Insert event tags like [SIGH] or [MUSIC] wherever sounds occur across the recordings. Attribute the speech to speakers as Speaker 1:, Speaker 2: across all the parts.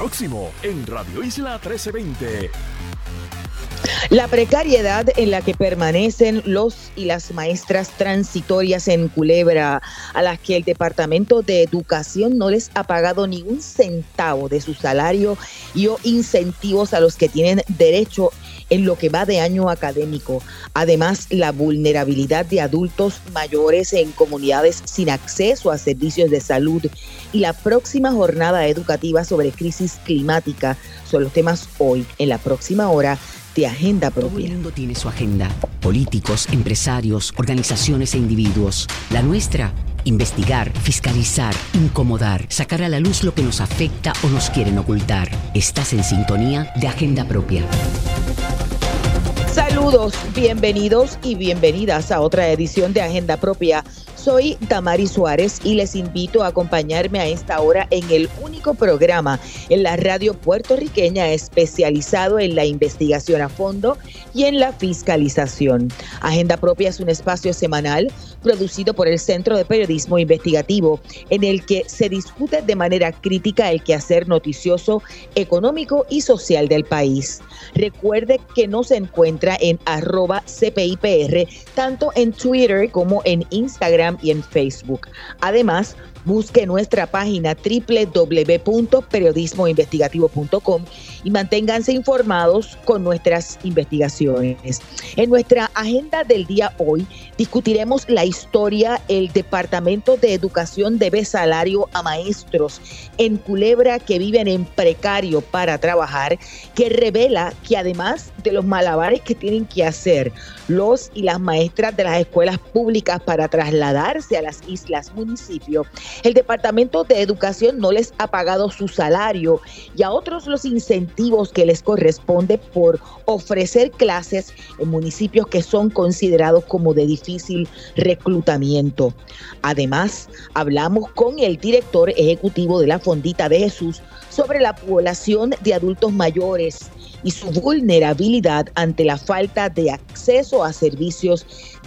Speaker 1: próximo en Radio Isla 1320.
Speaker 2: La precariedad en la que permanecen los y las maestras transitorias en Culebra, a las que el Departamento de Educación no les ha pagado ni un centavo de su salario y o incentivos a los que tienen derecho en lo que va de año académico. Además, la vulnerabilidad de adultos mayores en comunidades sin acceso a servicios de salud y la próxima jornada educativa sobre crisis climática son los temas hoy en la próxima hora de Agenda Propia.
Speaker 3: Todo el mundo tiene su agenda. Políticos, empresarios, organizaciones e individuos. La nuestra, investigar, fiscalizar, incomodar, sacar a la luz lo que nos afecta o nos quieren ocultar. Estás en sintonía de Agenda Propia.
Speaker 2: Saludos, bienvenidos y bienvenidas a otra edición de Agenda Propia. Soy Tamari Suárez y les invito a acompañarme a esta hora en el único programa en la radio puertorriqueña especializado en la investigación a fondo y en la fiscalización. Agenda Propia es un espacio semanal producido por el Centro de Periodismo Investigativo en el que se discute de manera crítica el quehacer noticioso, económico y social del país. Recuerde que nos encuentra en arroba CPIPR tanto en Twitter como en Instagram y en Facebook. Además, busque nuestra página www.periodismoinvestigativo.com y manténganse informados con nuestras investigaciones. En nuestra agenda del día hoy discutiremos la historia El Departamento de Educación debe salario a maestros en Culebra que viven en precario para trabajar, que revela que además de los malabares que tienen que hacer los y las maestras de las escuelas públicas para trasladarse a las islas municipios, el Departamento de Educación no les ha pagado su salario y a otros los incentivos que les corresponde por ofrecer clases en municipios que son considerados como de difícil reclutamiento. Además, hablamos con el director ejecutivo de la Fondita de Jesús sobre la población de adultos mayores y su vulnerabilidad ante la falta de acceso a servicios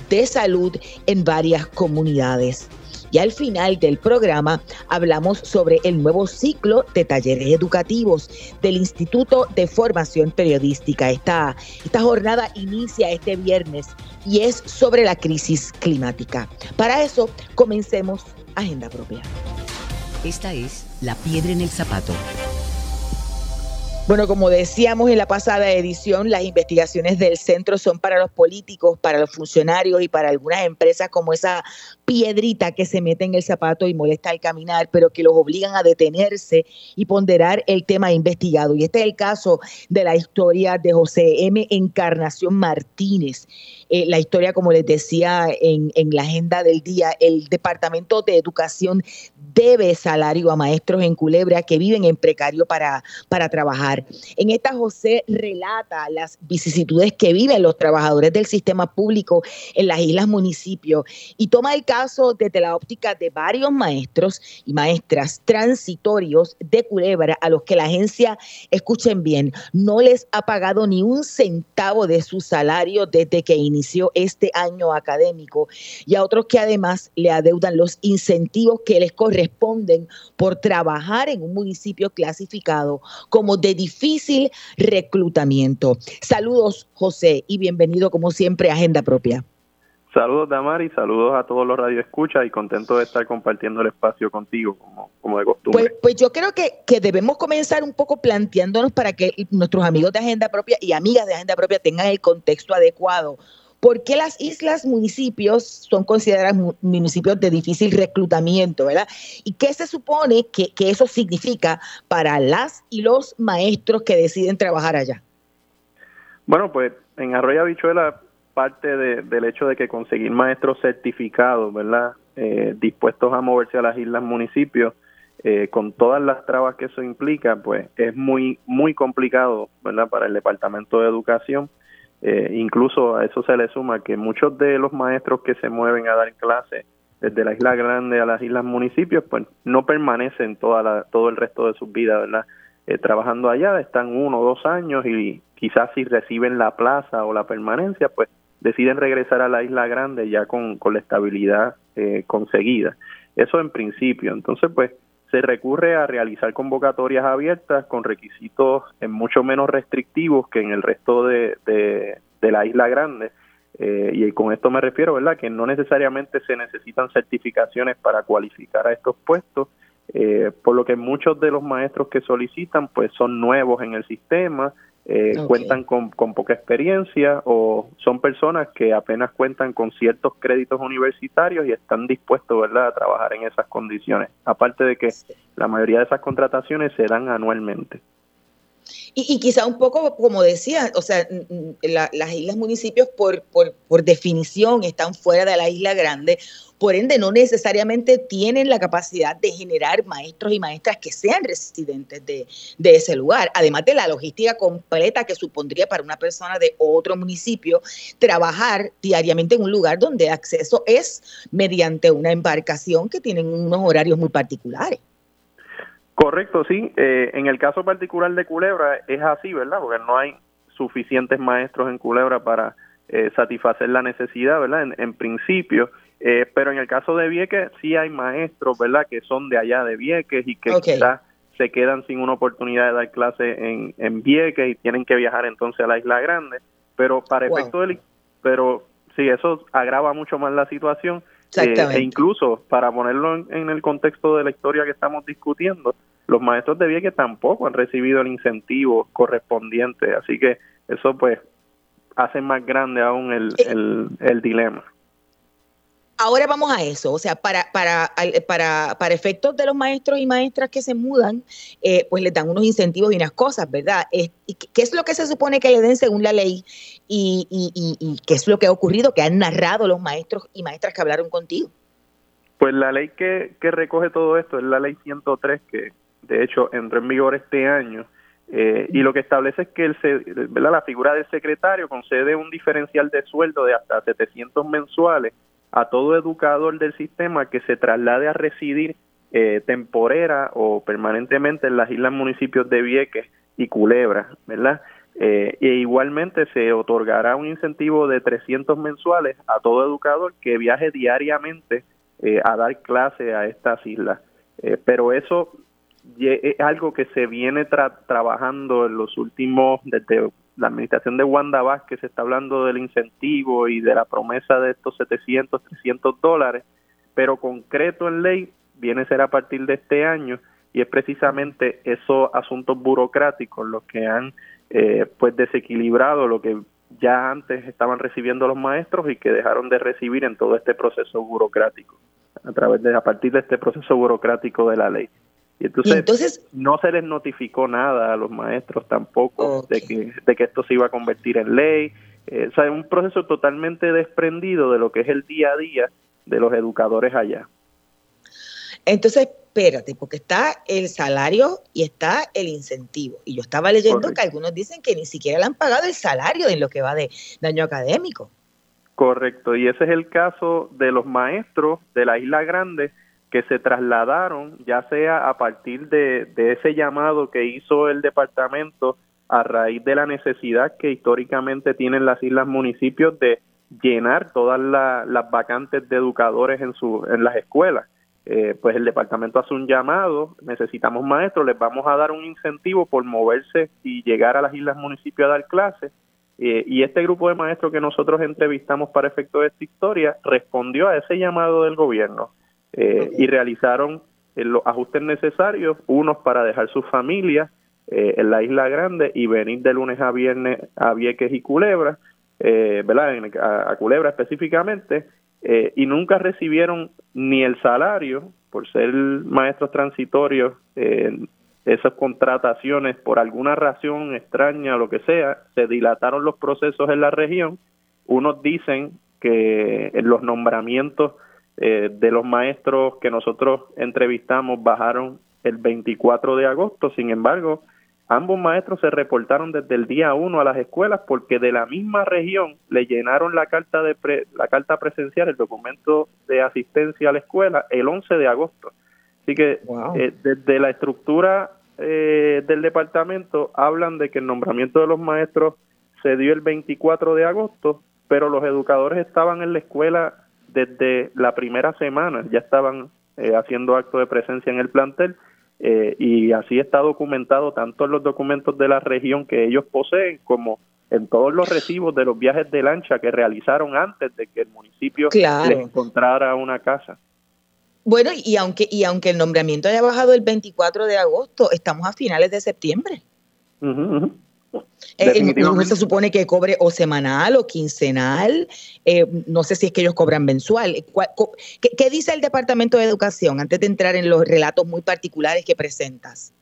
Speaker 2: de salud en varias comunidades. Y al final del programa hablamos sobre el nuevo ciclo de talleres educativos del Instituto de Formación Periodística. Esta, esta jornada inicia este viernes y es sobre la crisis climática. Para eso, comencemos Agenda Propia.
Speaker 3: Esta es La Piedra en el Zapato
Speaker 2: bueno, como decíamos en la pasada edición, las investigaciones del centro son para los políticos, para los funcionarios y para algunas empresas como esa piedrita que se mete en el zapato y molesta al caminar, pero que los obligan a detenerse y ponderar el tema investigado. Y este es el caso de la historia de José M. Encarnación Martínez. Eh, la historia, como les decía en, en la agenda del día, el Departamento de Educación debe salario a maestros en Culebra que viven en precario para, para trabajar. En esta José relata las vicisitudes que viven los trabajadores del sistema público en las islas municipios y toma el caso desde la óptica de varios maestros y maestras transitorios de Culebra a los que la agencia, escuchen bien, no les ha pagado ni un centavo de su salario desde que inició este año académico y a otros que además le adeudan los incentivos que les corresponden responden por trabajar en un municipio clasificado como de difícil reclutamiento. Saludos, José, y bienvenido como siempre a Agenda Propia.
Speaker 4: Saludos, Damari, saludos a todos los radioescuchas y contento de estar compartiendo el espacio contigo, como, como de costumbre.
Speaker 2: Pues, pues yo creo que, que, debemos comenzar un poco planteándonos para que nuestros amigos de Agenda Propia y amigas de Agenda Propia tengan el contexto adecuado. ¿Por qué las islas municipios son consideradas municipios de difícil reclutamiento, verdad? ¿Y qué se supone que, eso significa para las y los maestros que deciden trabajar allá?
Speaker 4: Bueno, pues en Arroyo Habichuela parte del hecho de que conseguir maestros certificados, ¿verdad? Eh, dispuestos a moverse a las islas municipios, eh, con todas las trabas que eso implica, pues es muy, muy complicado, ¿verdad? Para el Departamento de Educación eh, incluso a eso se le suma que muchos de los maestros que se mueven a dar clases desde la isla grande a las islas municipios, pues no permanecen toda la, todo el resto de sus vidas, ¿verdad? Eh, trabajando allá, están uno o dos años y quizás si reciben la plaza o la permanencia, pues deciden regresar a la isla grande ya con, con la estabilidad eh, conseguida. Eso en principio. Entonces, pues se recurre a realizar convocatorias abiertas con requisitos mucho menos restrictivos que en el resto de, de, la isla grande. Eh, y con esto me refiero, ¿verdad?, que no necesariamente se necesitan certificaciones para cualificar a estos puestos, eh, por lo que muchos de los maestros que solicitan, pues son nuevos en el sistema, eh, cuentan con, poca experiencia o son personas que apenas cuentan con ciertos créditos universitarios y están dispuestos ¿verdad? a trabajar en esas condiciones. Aparte de que la mayoría de esas contrataciones se dan anualmente.
Speaker 2: Y, quizá un poco, como decía, o sea, las islas municipios por, por, por definición están fuera de la isla grande, por ende no necesariamente tienen la capacidad de generar maestros y maestras que sean residentes de, de, ese lugar, además de la logística completa que supondría para una persona de otro municipio trabajar diariamente en un lugar donde el acceso es mediante una embarcación que tienen unos horarios muy particulares.
Speaker 4: Correcto, sí. Eh, en el caso particular de Culebra es así, ¿verdad? Porque no hay suficientes maestros en Culebra para eh, satisfacer la necesidad, ¿verdad? En, principio. Eh, pero en el caso de Vieques sí hay maestros, ¿verdad? Que son de allá de Vieques y que quizás se quedan sin una oportunidad de dar clase en, en Vieques y tienen que viajar entonces a la Isla Grande. Pero para efecto del... Pero sí, eso agrava mucho más la situación eh, e incluso, para ponerlo en, el contexto de la historia que estamos discutiendo, los maestros de Vieques tampoco han recibido el incentivo correspondiente, así que eso pues hace más grande aún el, eh, el dilema.
Speaker 2: Ahora vamos a eso, o sea, para, para, para, para efectos de los maestros y maestras que se mudan, eh, pues les dan unos incentivos y unas cosas, ¿verdad? ¿Qué es lo que se supone que le den según la ley y, y, y, qué es lo que ha ocurrido, que han narrado los maestros y maestras que hablaron contigo?
Speaker 4: Pues la ley que, que recoge todo esto es la ley 103, que de hecho entró en vigor este año. Eh, y lo que establece es que el, ¿verdad? la figura del secretario concede un diferencial de sueldo de hasta 700 mensuales a todo educador del sistema que se traslade a residir eh, temporera o permanentemente en las islas municipios de Vieques y Culebra, ¿verdad? E igualmente se otorgará un incentivo de 300 mensuales a todo educador que viaje diariamente eh, a dar clase a estas islas. Eh, pero eso es algo que se viene trabajando en los últimos, desde la administración de Wanda Vázquez está hablando del incentivo y de la promesa de estos 700, 300 dólares, pero concreto en ley viene a ser a partir de este año y es precisamente esos asuntos burocráticos los que han eh, pues desequilibrado lo que ya antes estaban recibiendo los maestros y que dejaron de recibir en todo este proceso burocrático a través de a partir de este proceso burocrático de la ley. Y entonces, no se les notificó nada a los maestros tampoco de, que, de que esto se iba a convertir en ley. Eh, o sea, es un proceso totalmente desprendido de lo que es el día a día de los educadores allá.
Speaker 2: Entonces, espérate, porque está el salario y está el incentivo. Y yo estaba leyendo que algunos dicen que ni siquiera le han pagado el salario en lo que va de daño académico.
Speaker 4: Correcto, y ese es el caso de los maestros de la Isla Grande que se trasladaron, ya sea a partir de, ese llamado que hizo el departamento a raíz de la necesidad que históricamente tienen las islas municipios de llenar todas las vacantes de educadores en, su, en las escuelas. Eh, pues el departamento hace un llamado, necesitamos maestros, les vamos a dar un incentivo por moverse y llegar a las islas municipios a dar clases. Eh, y este grupo de maestros que nosotros entrevistamos para efecto de esta historia respondió a ese llamado del gobierno eh, y realizaron eh, los ajustes necesarios, unos para dejar sus familias eh, en la isla grande y venir de lunes a viernes a Vieques y Culebra, ¿verdad? a, Culebra específicamente, y nunca recibieron ni el salario por ser maestros transitorios, esas contrataciones por alguna razón extraña o lo que sea, se dilataron los procesos en la región. Unos dicen que en los nombramientos eh, de los maestros que nosotros entrevistamos bajaron el 24 de agosto, sin embargo, ambos maestros se reportaron desde el día 1 a las escuelas porque de la misma región le llenaron la carta de la carta presencial, el documento de asistencia a la escuela el 11 de agosto. Así que eh, desde la estructura eh, del departamento hablan de que el nombramiento de los maestros se dio el 24 de agosto, pero los educadores estaban en la escuela desde la primera semana, ya estaban haciendo acto de presencia en el plantel y así está documentado tanto en los documentos de la región que ellos poseen como en todos los recibos de los viajes de lancha que realizaron antes de que el municipio les encontrara una casa.
Speaker 2: Bueno, y aunque, y aunque el nombramiento haya bajado el 24 de agosto, estamos a finales de septiembre. Eh, uno se supone que cobre o semanal o quincenal, eh, no sé si es que ellos cobran mensual. ¿Qué, dice el Departamento de Educación antes de entrar en los relatos muy particulares que presentas?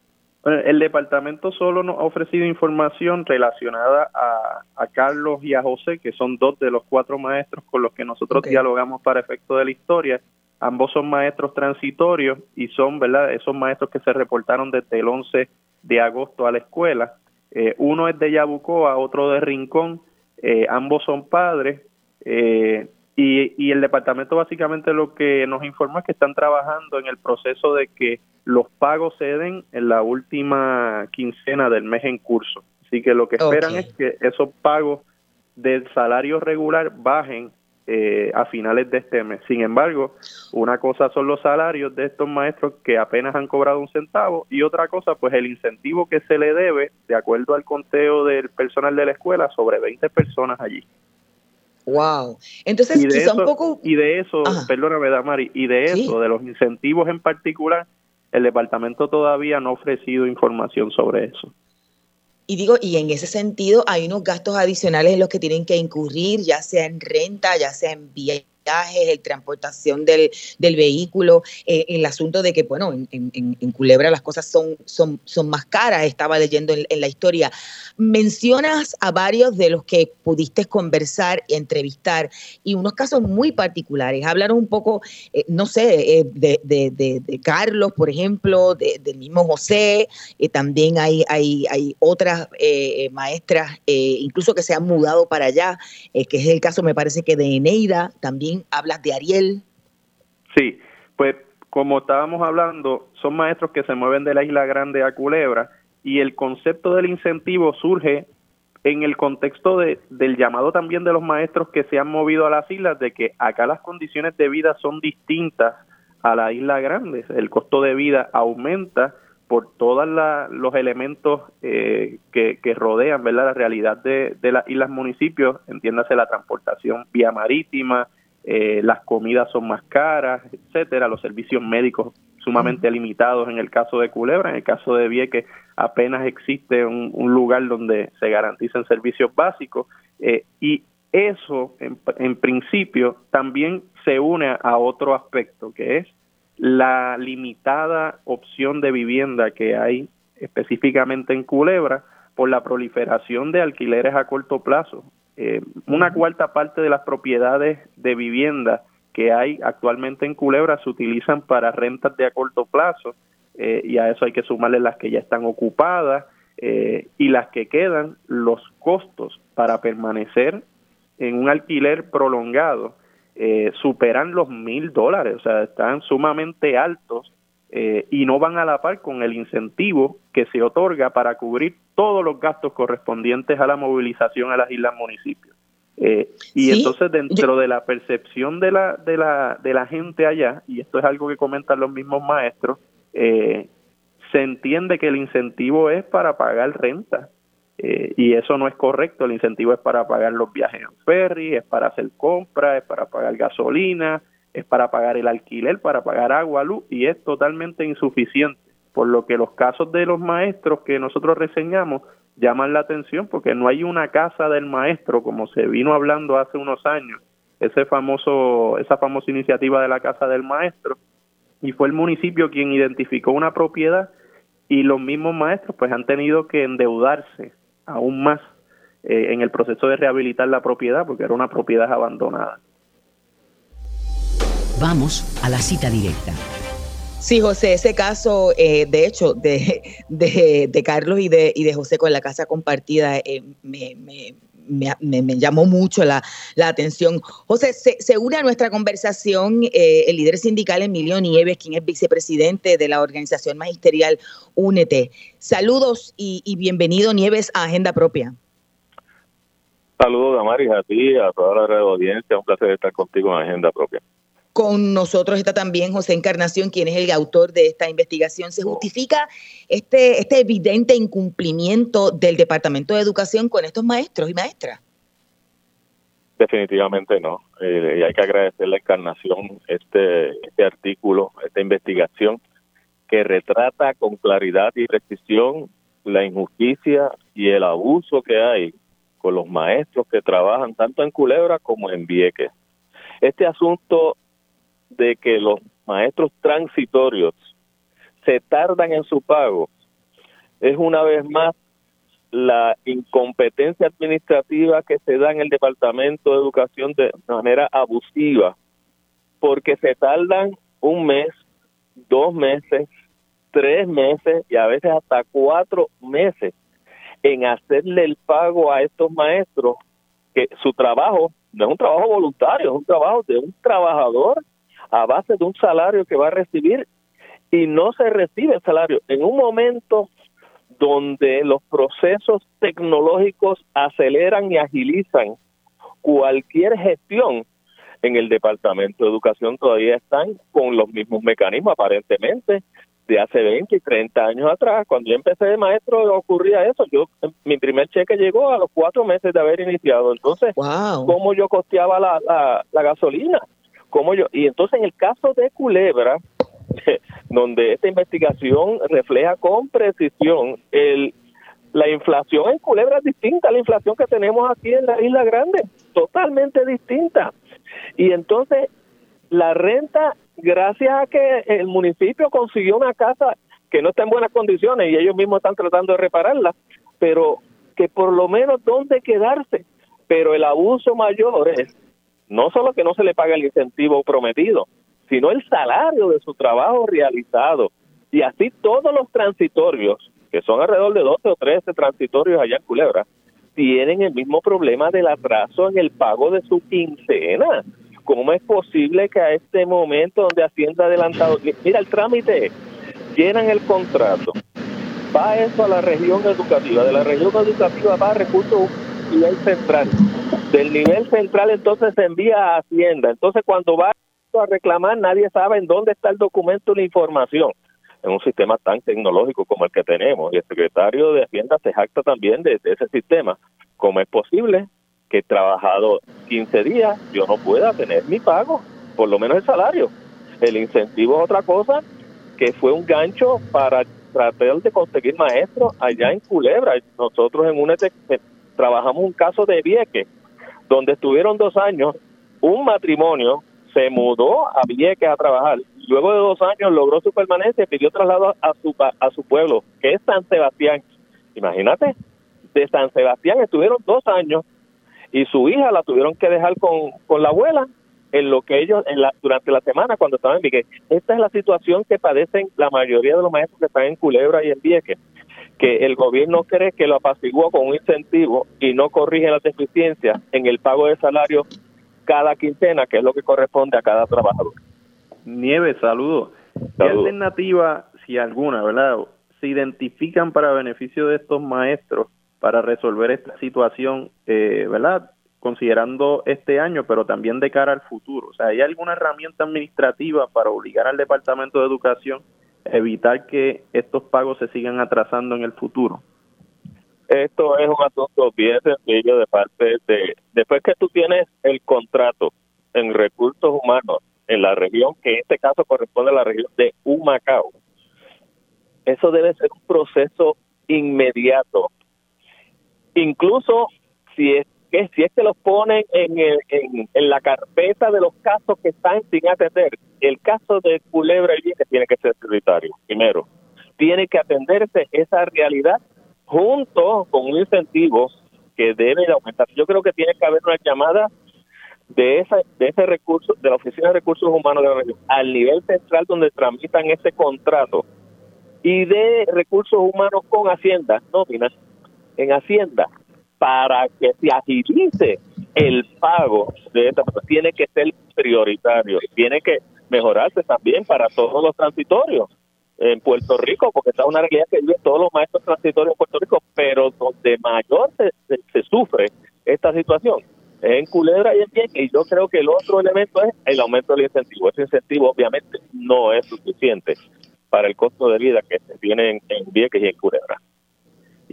Speaker 4: el departamento solo nos ha ofrecido información relacionada a, Carlos y a José, que son dos de los cuatro maestros con los que nosotros dialogamos para efecto de la historia. Ambos son maestros transitorios y son, ¿verdad?, esos maestros que se reportaron desde el 11 de agosto a la escuela. Eh, uno es de Yabucoa, otro de Rincón, eh, ambos son padres eh, y, y, el departamento básicamente lo que nos informa es que están trabajando en el proceso de que los pagos se den en la última quincena del mes en curso. Así que lo que esperan es que esos pagos del salario regular bajen eh, a finales de este mes. Sin embargo, una cosa son los salarios de estos maestros que apenas han cobrado un centavo y otra cosa, pues el incentivo que se le debe, de acuerdo al conteo del personal de la escuela, sobre 20 personas allí.
Speaker 2: Wow. Entonces,
Speaker 4: y de eso, un poco... Y de eso, perdóname, Damari, y de eso, de los incentivos en particular, el departamento todavía no ha ofrecido información sobre eso.
Speaker 2: Y digo, y en ese sentido hay unos gastos adicionales en los que tienen que incurrir, ya sea en renta, ya sea en el transportación del, vehículo, eh, el asunto de que, bueno, en, Culebra las cosas son, son, son más caras, estaba leyendo en, la historia. Mencionas a varios de los que pudiste conversar y entrevistar y unos casos muy particulares. Hablaron un poco, eh, no sé, eh, de, Carlos, por ejemplo, del mismo José, también hay, hay, hay otras maestras, incluso que se han mudado para allá, que es el caso, me parece que de Eneida, también hablas de Ariel.
Speaker 4: Sí, pues como estábamos hablando, son maestros que se mueven de la Isla Grande a Culebra y el concepto del incentivo surge en el contexto de, del llamado también de los maestros que se han movido a las islas, de que acá las condiciones de vida son distintas a la isla grande, el costo de vida aumenta por todos los elementos eh, que, que, rodean ¿verdad? la realidad de, de las islas municipios, entiéndase la transportación vía marítima, eh, las comidas son más caras, etcétera, los servicios médicos sumamente limitados en el caso de Culebra, en el caso de Vieques apenas existe un, lugar donde se garanticen servicios básicos eh, y eso en, en principio también se une a otro aspecto que es la limitada opción de vivienda que hay específicamente en Culebra por la proliferación de alquileres a corto plazo. Eh, una cuarta parte de las propiedades de vivienda que hay actualmente en Culebra se utilizan para rentas de a corto plazo eh, y a eso hay que sumarle las que ya están ocupadas eh, y las que quedan, los costos para permanecer en un alquiler prolongado superan los mil dólares, o sea, están sumamente altos eh, y no van a la par con el incentivo que se otorga para cubrir todos los gastos correspondientes a la movilización a las islas municipios. Eh, y entonces dentro de la percepción de la, de, la, de la gente allá, y esto es algo que comentan los mismos maestros, eh, se entiende que el incentivo es para pagar renta. y eso no es correcto, el incentivo es para pagar los viajes en ferry, es para hacer compras, es para pagar gasolina, es para pagar el alquiler, para pagar agua, luz, y es totalmente insuficiente, por lo que los casos de los maestros que nosotros reseñamos llaman la atención porque no hay una casa del maestro como se vino hablando hace unos años, ese famoso esa famosa iniciativa de la casa del maestro y fue el municipio quien identificó una propiedad y los mismos maestros pues han tenido que endeudarse aún más eh, en el proceso de rehabilitar la propiedad porque era una propiedad abandonada.
Speaker 3: Vamos a la cita directa.
Speaker 2: Sí, José, ese caso, eh, de hecho, de, de, Carlos y de, y de José con la casa compartida, eh, me, me, me, llamó mucho la, la atención. José, se, une a nuestra conversación eh, el líder sindical Emilio Nieves, quien es vicepresidente de la organización magisterial Únete. Saludos y, y bienvenido, Nieves, a Agenda Propia.
Speaker 5: Saludos, Damaris, a ti, a toda la audiencia. Un placer estar contigo en Agenda Propia.
Speaker 2: Con nosotros está también José Encarnación, quien es el autor de esta investigación. ¿Se justifica este, este evidente incumplimiento del Departamento de Educación con estos maestros y maestras?
Speaker 5: Definitivamente no. Eh, y hay que agradecer la encarnación, este, este artículo, esta investigación, que retrata con claridad y precisión la injusticia y el abuso que hay con los maestros que trabajan tanto en Culebra como en Vieques. Este asunto de que los maestros transitorios se tardan en su pago es una vez más la incompetencia administrativa que se da en el Departamento de Educación de manera abusiva, porque se tardan un mes, dos meses, tres meses y a veces hasta cuatro meses en hacerle el pago a estos maestros que su trabajo no es un trabajo voluntario, es un trabajo de un trabajador a base de un salario que va a recibir y no se recibe el salario. En un momento donde los procesos tecnológicos aceleran y agilizan cualquier gestión en el Departamento de Educación todavía están con los mismos mecanismos aparentemente de hace 20 y 30 años atrás. Cuando yo empecé de maestro ocurría eso. Yo Mi primer cheque llegó a los cuatro meses de haber iniciado. Entonces, ¿cómo yo costeaba la, la, la gasolina? ¿Cómo yo? Y entonces en el caso de Culebra, [LAUGHS] donde esta investigación refleja con precisión el la inflación en Culebra es distinta a la inflación que tenemos aquí en la Isla Grande, totalmente distinta. Y entonces la renta, gracias a que el municipio consiguió una casa que no está en buenas condiciones y ellos mismos están tratando de repararla, pero que por lo menos dónde quedarse. Pero el abuso mayor es no solo que no se le paga el incentivo prometido, sino el salario de su trabajo realizado. Y así todos los transitorios, que son alrededor de 12 o 13 transitorios allá en Culebra, tienen el mismo problema del atraso en el pago de su quincena. ¿Cómo es posible que a este momento donde Hacienda ha adelantado, mira el trámite, llenan el contrato, va eso a la región educativa, de la región educativa va a recursos nivel central, del nivel central entonces se envía a Hacienda, entonces cuando va a reclamar, nadie sabe en dónde está el documento la información en un sistema tan tecnológico como el que tenemos. Y el secretario de Hacienda se jacta también de, ese sistema. ¿Cómo es posible que trabajado 15 días yo no pueda tener mi pago, por lo menos el salario? El incentivo es otra cosa que fue un gancho para tratar de conseguir maestros allá en Culebra. Nosotros en UNETEC eh, trabajamos un caso de Vieques, donde estuvieron dos años un matrimonio se mudó a Vieques a trabajar. Luego de dos años logró su permanencia y pidió traslado a su, a su pueblo, que es San Sebastián. Imagínate, de San Sebastián estuvieron dos años y su hija la tuvieron que dejar con, con la abuela en lo que ellos en la, durante la semana cuando estaban en Vieques. Esta es la situación que padecen la mayoría de los maestros que están en Culebra y en Vieques, que el gobierno cree que lo apaciguó con un incentivo y no corrige las deficiencias en el pago de salario cada quincena, que es lo que corresponde a cada trabajador.
Speaker 4: Nieves, saludos. ¿Qué alternativa, si alguna, verdad, se identifican para beneficio de estos maestros para resolver esta situación, eh, verdad? considerando este año, pero también de cara al futuro. O sea, ¿hay alguna herramienta administrativa para obligar al Departamento de Educación evitar que estos pagos se sigan atrasando en el futuro?
Speaker 5: Esto es un asunto bien sencillo de parte de, después que tú tienes el contrato en recursos humanos en la región, que en este caso corresponde a la región de Humacao, eso debe ser un proceso inmediato. Incluso si es que si es que los ponen en, en, en, la carpeta de los casos que están sin atender, el caso de Culebra y que tiene que ser prioritario, primero. Tiene que atenderse esa realidad junto con un incentivo que debe de aumentar. Yo creo que tiene que haber una llamada de esa de ese recurso de la oficina de recursos humanos de la región al nivel central donde tramitan ese contrato y de recursos humanos con Hacienda nómina en Hacienda para que se agilice el pago de esta tiene que ser prioritario tiene que mejorarse también para todos los transitorios en Puerto Rico, porque está una realidad que vive todos los maestros transitorios en Puerto Rico, pero donde mayor se, se, sufre esta situación es en Culebra y en Vieques. Y yo creo que el otro elemento es el aumento del incentivo. Ese incentivo obviamente no es suficiente para el costo de vida que se tiene en, en Vieques y en Culebra.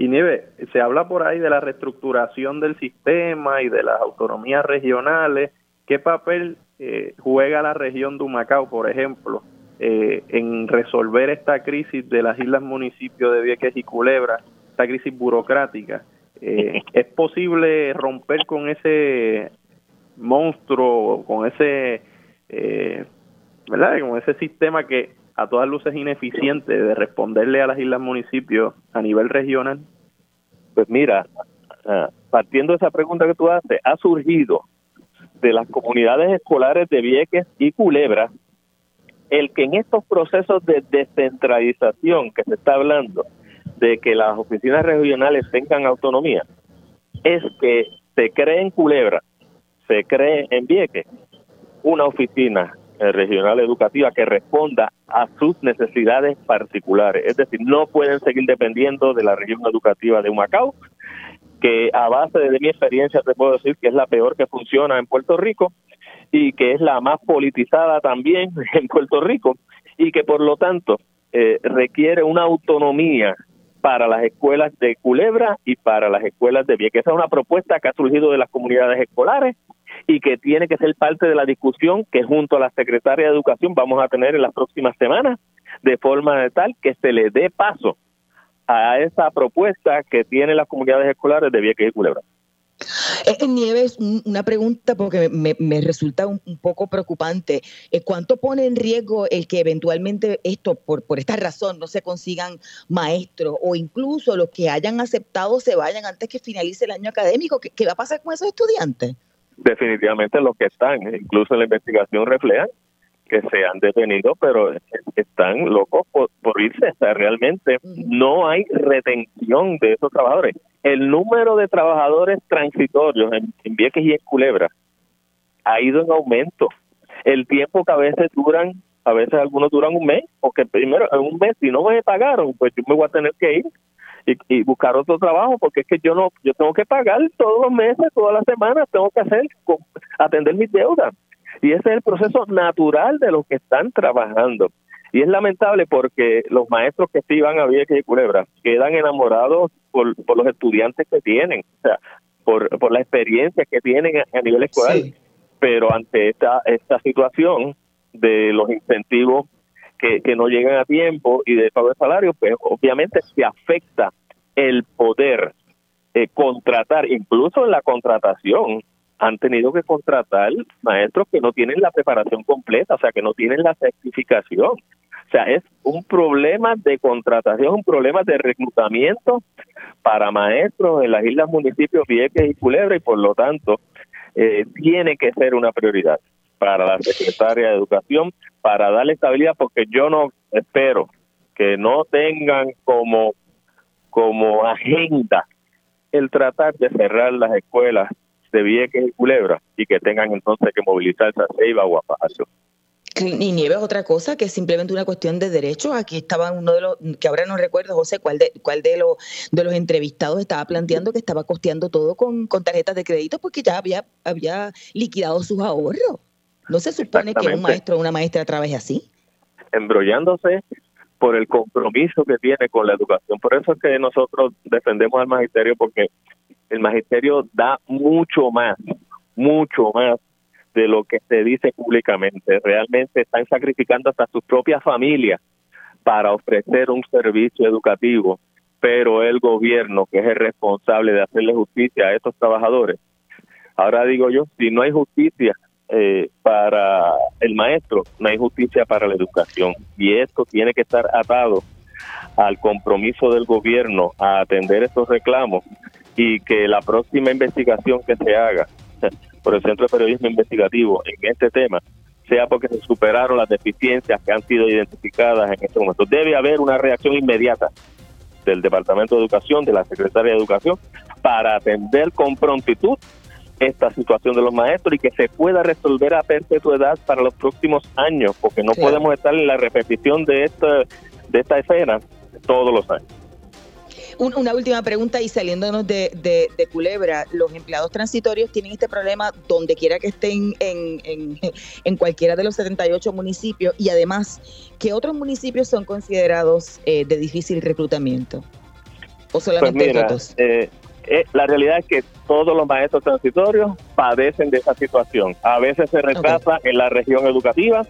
Speaker 4: Y Nieve, se habla por ahí de la reestructuración del sistema y de las autonomías regionales. ¿Qué papel eh, juega la región de Humacao, por ejemplo, eh, en resolver esta crisis de las islas municipios de Vieques y Culebra, esta crisis burocrática? Eh, [LAUGHS] ¿Es posible romper con ese monstruo, con ese, ¿verdad? Con ese sistema que a todas luces ineficiente de responderle a las islas municipios a nivel regional?
Speaker 5: Pues mira, ah, partiendo de esa pregunta que tú haces, ha surgido de las comunidades escolares de Vieques y Culebra el que en estos procesos de descentralización que se está hablando, de que las oficinas regionales tengan autonomía, es que se cree en Culebra, se cree en Vieques una oficina regional educativa que responda a sus necesidades particulares. Es decir, no pueden seguir dependiendo de la región educativa de Humacao, que a base de mi experiencia te puedo decir que es la peor que funciona en Puerto Rico y que es la más politizada también [LAUGHS] en Puerto Rico y que por lo tanto eh, requiere una autonomía para las escuelas de Culebra y para las escuelas de Vieques. Esa es una propuesta que ha surgido de las comunidades escolares y que tiene que ser parte de la discusión que junto a la Secretaria de Educación vamos a tener en las próximas semanas, de forma tal que se le dé paso a esa propuesta que tienen las comunidades escolares de Vieques y Culebra.
Speaker 2: Eh, Nieves, una pregunta porque me, resulta un, poco preocupante. Eh, ¿Cuánto pone en riesgo el que eventualmente esto, por, por esta razón, no se consigan maestros o incluso los que hayan aceptado se vayan antes que finalice el año académico? ¿Qué, qué va a pasar con esos estudiantes?
Speaker 5: definitivamente los que están, incluso en la investigación reflejan que se han detenido, pero están locos por, irse. O sea, realmente no hay retención de esos trabajadores. El número de trabajadores transitorios en, en Vieques y en Culebra ha ido en aumento. El tiempo que a veces duran, a veces algunos duran un mes, porque primero en un mes si no me pagaron, pues yo me voy a tener que ir y, buscar otro trabajo porque es que yo no yo tengo que pagar todos los meses todas las semanas tengo que hacer atender mis deudas y ese es el proceso natural de los que están trabajando y es lamentable porque los maestros que sí van a Vieques y Culebra quedan enamorados por, por los estudiantes que tienen o sea por, por la experiencia que tienen a, nivel escolar. Pero ante esta esta situación de los incentivos que, que no llegan a tiempo y de pago de salario, pues obviamente se afecta el poder eh, contratar, incluso en la contratación, han tenido que contratar maestros que no tienen la preparación completa, o sea, que no tienen la certificación. O sea, es un problema de contratación, un problema de reclutamiento para maestros en las islas, municipios, Vieques y Culebra, y por lo tanto, eh, tiene que ser una prioridad para la secretaria de Educación para darle estabilidad, porque yo no espero que no tengan como, como agenda el tratar de cerrar las escuelas de Vieques y Culebra y que tengan entonces que movilizarse a Ceiba o a Palacio.
Speaker 2: Y nieve es otra cosa que es simplemente una cuestión de derechos. Aquí estaba uno de los, que ahora no recuerdo, José, cuál de, cuál de, los, de los entrevistados estaba planteando que estaba costeando todo con, con tarjetas de crédito porque ya había, había liquidado sus ahorros. ¿No se supone que un maestro o una maestra trabaje así?
Speaker 5: Embrollándose por el compromiso que tiene con la educación. Por eso es que nosotros defendemos al magisterio porque el magisterio da mucho más, mucho más de lo que se dice públicamente. Realmente están sacrificando hasta sus propias familias para ofrecer un servicio educativo, pero el gobierno, que es el responsable de hacerle justicia a estos trabajadores, ahora digo yo, si no hay justicia eh, para el maestro, no hay justicia para la educación. Y esto tiene que estar atado al compromiso del gobierno a atender estos reclamos y que la próxima investigación que se haga por el Centro de Periodismo Investigativo en este tema sea porque se superaron las deficiencias que han sido identificadas en este momento. Debe haber una reacción inmediata del Departamento de Educación, de la Secretaria de Educación, para atender con prontitud esta situación de los maestros y que se pueda resolver a perpetuidad para los próximos años, porque no podemos estar en la repetición de esta, de esta escena todos los años.
Speaker 2: Una última pregunta y saliéndonos de, de, Culebra, los empleados transitorios tienen este problema donde quiera que estén en, en, en, cualquiera de los 78 municipios y además, ¿qué otros municipios son considerados eh, de difícil reclutamiento? ¿O solamente
Speaker 5: pues eh, eh, la realidad es que todos los maestros transitorios padecen de esa situación. A veces se retrasa en la región educativa,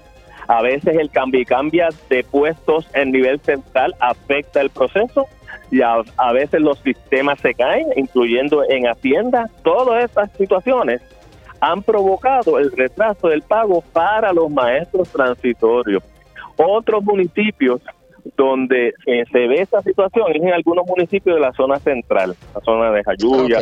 Speaker 5: a veces el cambio y cambia de puestos en nivel central afecta el proceso y a, veces los sistemas se caen, incluyendo en Hacienda. Todas estas situaciones han provocado el retraso del pago para los maestros transitorios. Otros municipios donde se, ve esta situación es en algunos municipios de la zona central, la zona de Jayuya,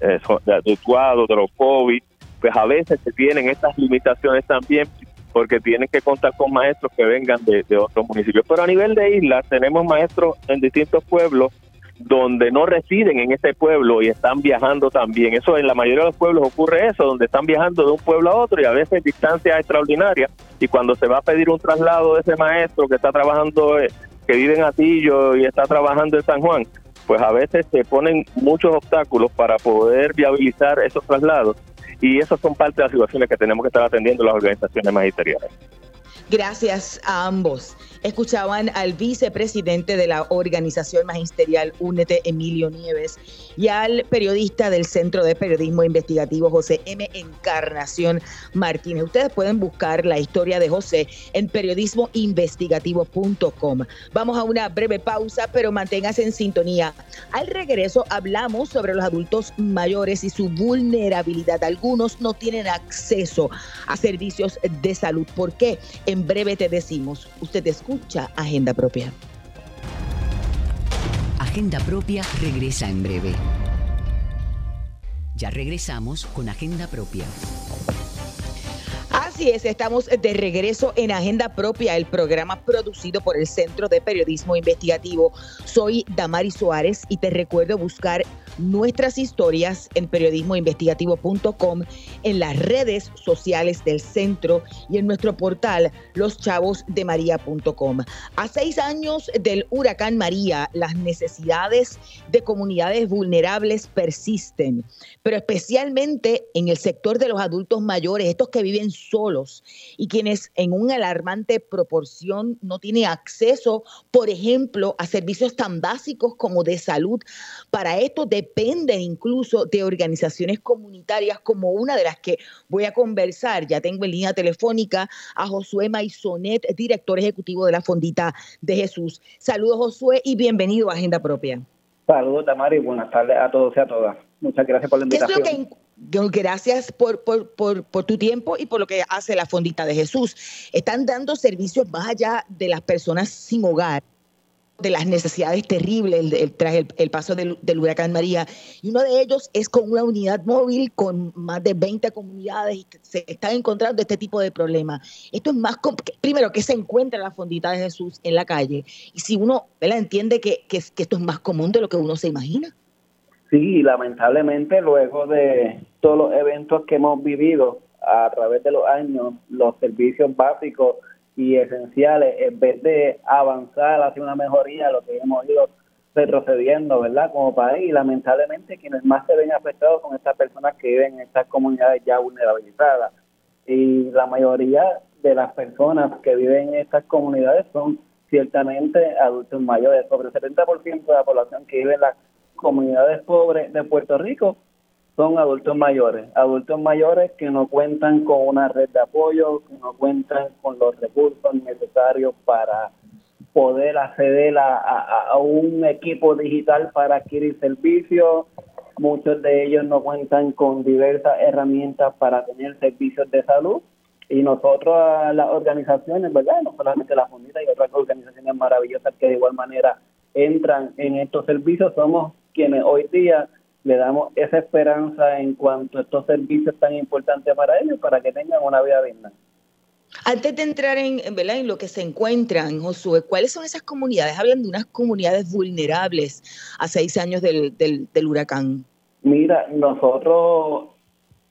Speaker 5: eh, de Utuado, de los COVID, pues a veces se tienen estas limitaciones también porque tienen que contar con maestros que vengan de, otros municipios. Pero a nivel de islas tenemos maestros en distintos pueblos donde no residen en ese pueblo y están viajando también. Eso en la mayoría de los pueblos ocurre eso, donde están viajando de un pueblo a otro y a veces distancias extraordinarias. Y cuando se va a pedir un traslado de ese maestro que está trabajando, eh, que vive en Atillo y está trabajando en San Juan, pues a veces se ponen muchos obstáculos para poder viabilizar esos traslados y esas son parte de las situaciones que tenemos que estar atendiendo las organizaciones magisteriales.
Speaker 2: Gracias a ambos. Escuchaban al vicepresidente de la organización magisterial Únete, Emilio Nieves, y al periodista del Centro de Periodismo Investigativo, José M. Encarnación Martínez. Ustedes pueden buscar la historia de José en periodismoinvestigativo.com. Vamos a una breve pausa, pero manténgase en sintonía. Al regreso hablamos sobre los adultos mayores y su vulnerabilidad. Algunos no tienen acceso a servicios de salud. ¿Por qué? Breve te decimos. Usted escucha Agenda Propia.
Speaker 3: Agenda Propia regresa en breve. Ya regresamos con Agenda Propia.
Speaker 2: Así es, estamos de regreso en Agenda Propia, el programa producido por el Centro de Periodismo Investigativo. Soy Damari Suárez y te recuerdo buscar nuestras historias en periodismoinvestigativo.com, en las redes sociales del centro y en nuestro portal loschavosdemaria.com. A seis años del huracán María, las necesidades de comunidades vulnerables persisten, pero especialmente en el sector de los adultos mayores, estos que viven solos y quienes en una alarmante proporción no tienen acceso, por ejemplo, a servicios tan básicos como de salud. Para esto de dependen incluso de organizaciones comunitarias como una de las que voy a conversar. Ya tengo en línea telefónica a Josué Maisonet, director ejecutivo de la Fondita de Jesús. Saludos Josué y bienvenido a Agenda Propia.
Speaker 6: Saludos Tamara y buenas tardes a todos y a todas. Muchas gracias por la invitación.
Speaker 2: Gracias por, por, por, por, tu tiempo y por lo que hace la Fondita de Jesús. Están dando servicios más allá de las personas sin hogar de las necesidades terribles tras el, paso del, huracán María. Y uno de ellos es con una unidad móvil con más de 20 comunidades y se están encontrando este tipo de problemas. Esto es más, primero, que se encuentra la fondita de Jesús en la calle. Y si uno entiende que, que, esto es más común de lo que uno se imagina.
Speaker 6: Sí, lamentablemente luego de todos los eventos que hemos vivido a través de los años, los servicios básicos y esenciales en vez de avanzar hacia una mejoría, lo que hemos ido retrocediendo, ¿verdad? Como país y lamentablemente quienes más se ven afectados son estas personas que viven en estas comunidades ya vulnerabilizadas y la mayoría de las personas que viven en estas comunidades son ciertamente adultos mayores, sobre el 70% de la población que vive en las comunidades pobres de Puerto Rico son adultos mayores, adultos mayores que no cuentan con una red de apoyo, que no cuentan con los recursos necesarios para poder acceder a, un equipo digital para adquirir servicios. Muchos de ellos no cuentan con diversas herramientas para tener servicios de salud. Y nosotros, las organizaciones, ¿verdad? No solamente la Fundita y otras organizaciones maravillosas que de igual manera entran en estos servicios, somos quienes hoy día le damos esa esperanza en cuanto a estos servicios tan importantes para ellos, para que tengan una vida digna.
Speaker 2: Antes de entrar en, en lo que se encuentran, Josué, ¿cuáles son esas comunidades? Hablan de unas comunidades vulnerables a seis años del, del, huracán.
Speaker 6: Mira, nosotros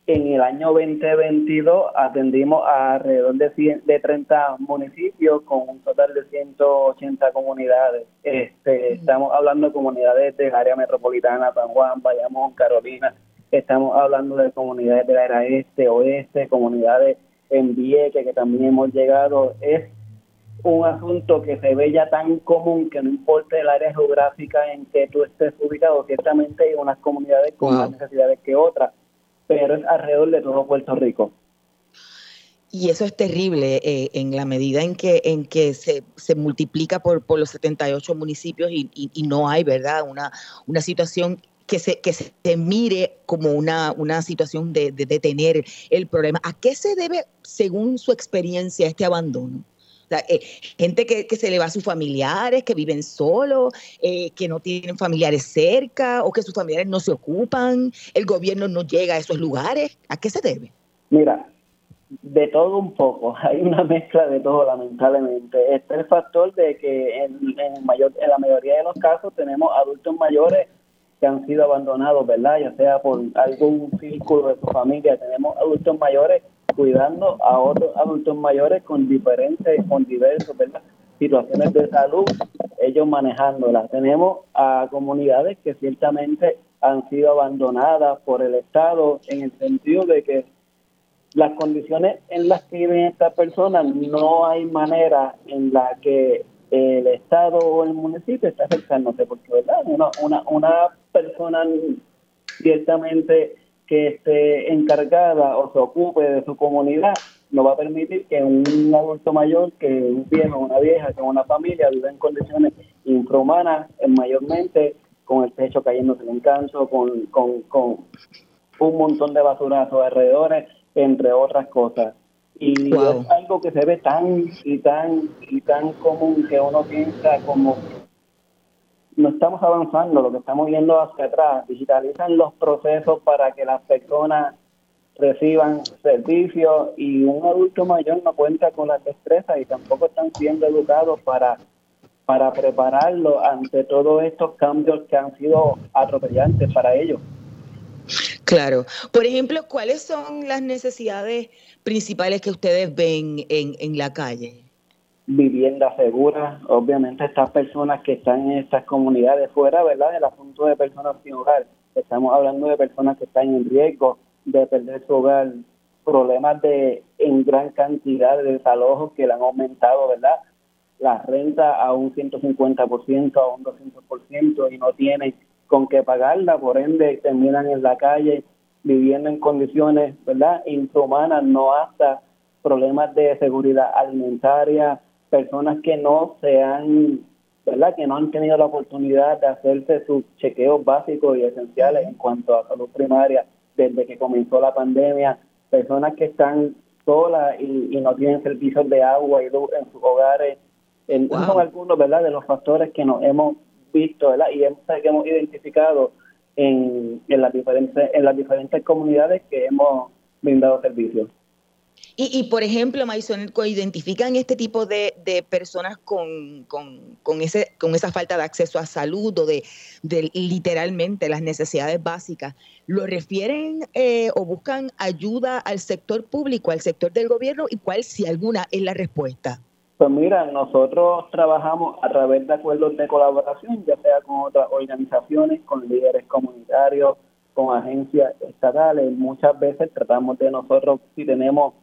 Speaker 6: En el año 2022 atendimos a alrededor de, de 30 municipios con un total de 180 comunidades. Este, estamos hablando de comunidades del área metropolitana, San Juan, Bayamón, Carolina. Estamos hablando de comunidades del área este, oeste, comunidades en Vieques que también hemos llegado. Es un asunto que se ve ya tan común que no importa el área geográfica en que tú estés ubicado, ciertamente hay unas comunidades con más necesidades que otras pero alrededor de todo Puerto Rico.
Speaker 2: Y eso es terrible eh, en la medida en que, en que se, se multiplica por, por los 78 municipios y, y, no hay, ¿verdad? Una, una situación que se, que se mire como una, una situación de, de detener el problema. ¿A qué se debe, según su experiencia, este abandono? Eh, gente que, se le va a sus familiares, que viven solos, eh, que no tienen familiares cerca o que sus familiares no se ocupan, el gobierno no llega a esos lugares. ¿A qué se debe?
Speaker 6: Mira, de todo un poco, [LAUGHS] hay una mezcla de todo lamentablemente. Este es el factor de que en, en la mayoría de los casos tenemos adultos mayores que han sido abandonados, ¿verdad? Ya sea por algún círculo de su familia, tenemos adultos mayores cuidando a otros adultos mayores con diferentes, con diversos, situaciones de salud, ellos manejándolas. Tenemos a comunidades que ciertamente han sido abandonadas por el Estado en el sentido de que las condiciones en las que viven estas personas no hay manera en la que el Estado o el municipio está acercándose, porque ¿verdad? Una, una, una persona ciertamente que esté encargada o se ocupe de su comunidad no va a permitir que un adulto mayor, que un viejo, una vieja, que una familia viva en condiciones infrahumanas, mayormente con el techo cayéndose en canto, con, con, con un montón de basura a sus alrededores, entre otras cosas. Y es algo que se ve tan y tan y tan común que uno piensa como no estamos avanzando, lo que estamos viendo hacia atrás, digitalizan los procesos para que las personas reciban servicios y un adulto mayor no cuenta con las destrezas y tampoco están siendo educados para, para prepararlo ante todos estos cambios que han sido atropellantes para ellos.
Speaker 2: Claro. Por ejemplo, ¿cuáles son las necesidades principales que ustedes ven en, en la calle?
Speaker 6: Vivienda segura. Obviamente estas personas que están en estas comunidades fuera, ¿verdad? Del asunto de personas sin hogar. Estamos hablando de personas que están en riesgo de perder su hogar, problemas de en gran cantidad de desalojos que le han aumentado, ¿verdad? La renta a un 150%, a un 200% y no tienen con qué pagarla, por ende terminan en la calle viviendo en condiciones, ¿verdad? Inhumanas, no hasta problemas de seguridad alimentaria, personas que no se han, ¿verdad? Que no han tenido la oportunidad de hacerse sus chequeos básicos y esenciales en cuanto a salud primaria desde que comenzó la pandemia, personas que están solas y, no tienen servicios de agua y luz en sus hogares. En, Son algunos, ¿verdad? De los factores que nos hemos visto, ¿verdad? Y hemos, que hemos identificado en, en, las diferentes, en las diferentes comunidades que hemos brindado servicios.
Speaker 2: Y, y, por ejemplo, Maison, identifican este tipo de, de personas con, con, con, ese, con esa falta de acceso a salud o de, de literalmente las necesidades básicas. ¿Lo refieren eh, o buscan ayuda al sector público, al sector del gobierno? ¿Y cuál, si alguna, es la respuesta?
Speaker 6: Pues mira, nosotros trabajamos a través de acuerdos de colaboración, ya sea con otras organizaciones, con líderes comunitarios, con agencias estatales. Muchas veces tratamos de nosotros, si tenemos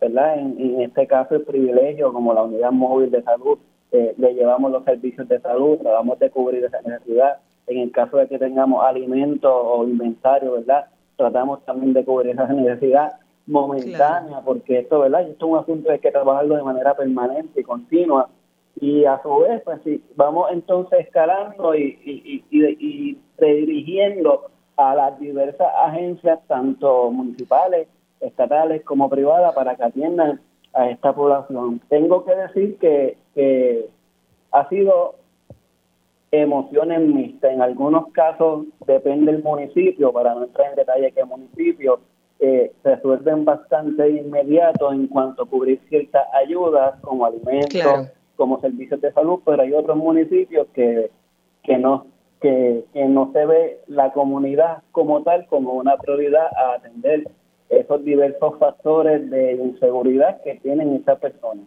Speaker 6: ¿verdad? En, este caso el privilegio, como la unidad móvil de salud, eh, le llevamos los servicios de salud, tratamos de cubrir esa necesidad. En el caso de que tengamos alimentos o inventario, ¿verdad? Tratamos también de cubrir esa necesidad momentánea, porque esto, ¿verdad? Esto es un asunto que hay que trabajarlo de manera permanente y continua. Y a su vez, pues si vamos entonces escalando y, y, y, y redirigiendo a las diversas agencias, tanto municipales estatales como privadas para que atiendan a esta población. Tengo que decir que, ha sido emociones mixtas. En algunos casos depende del municipio, para no entrar en detalle qué municipio, eh, resuelven bastante inmediato en cuanto a cubrir ciertas ayudas como alimentos, como servicios de salud, pero hay otros municipios que, que no que, que no se ve la comunidad como tal como una prioridad a atender esos diversos factores de inseguridad que tienen estas personas.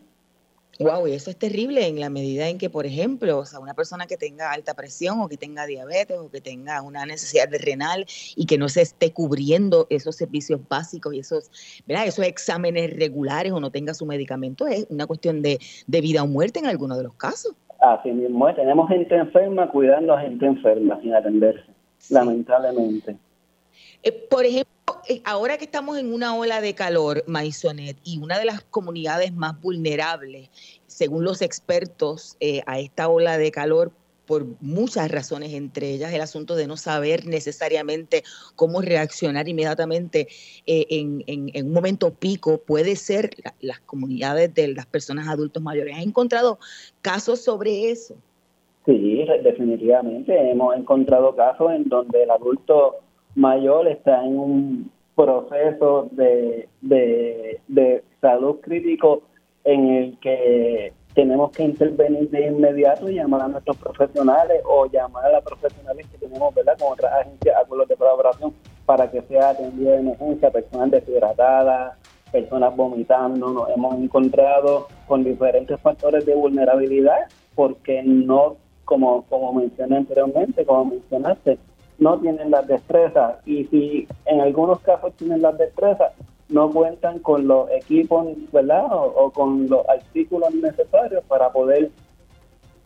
Speaker 2: Wow, y eso es terrible en la medida en que, por ejemplo, o sea, una persona que tenga alta presión o que tenga diabetes o que tenga una necesidad de renal y que no se esté cubriendo esos servicios básicos y esos, ¿verdad? esos exámenes regulares o no tenga su medicamento, es una cuestión de, de vida o muerte en algunos de los casos.
Speaker 6: Así mismo, tenemos gente enferma cuidando a gente enferma sin atenderse, lamentablemente.
Speaker 2: Eh, por ejemplo, ahora que estamos en una ola de calor, Maisonet, y una de las comunidades más vulnerables, según los expertos, eh, a esta ola de calor, por muchas razones, entre ellas el asunto de no saber necesariamente cómo reaccionar inmediatamente en, un momento pico, puede ser las comunidades de las personas adultos mayores. ¿Has encontrado casos sobre eso?
Speaker 6: Sí, definitivamente. Hemos encontrado casos en donde el adulto mayor está en un proceso de, de, salud crítico en el que tenemos que intervenir de inmediato y llamar a nuestros profesionales o llamar a las profesionales que tenemos ¿verdad? con otras agencias, acuerdos de colaboración para que sea atendido de emergencia, personas deshidratadas, personas vomitando. Nos hemos encontrado con diferentes factores de vulnerabilidad porque no, como, como mencioné anteriormente, como mencionaste, no tienen las destrezas y si en algunos casos tienen las destrezas, no cuentan con los equipos, ¿verdad? O, con los artículos necesarios para poder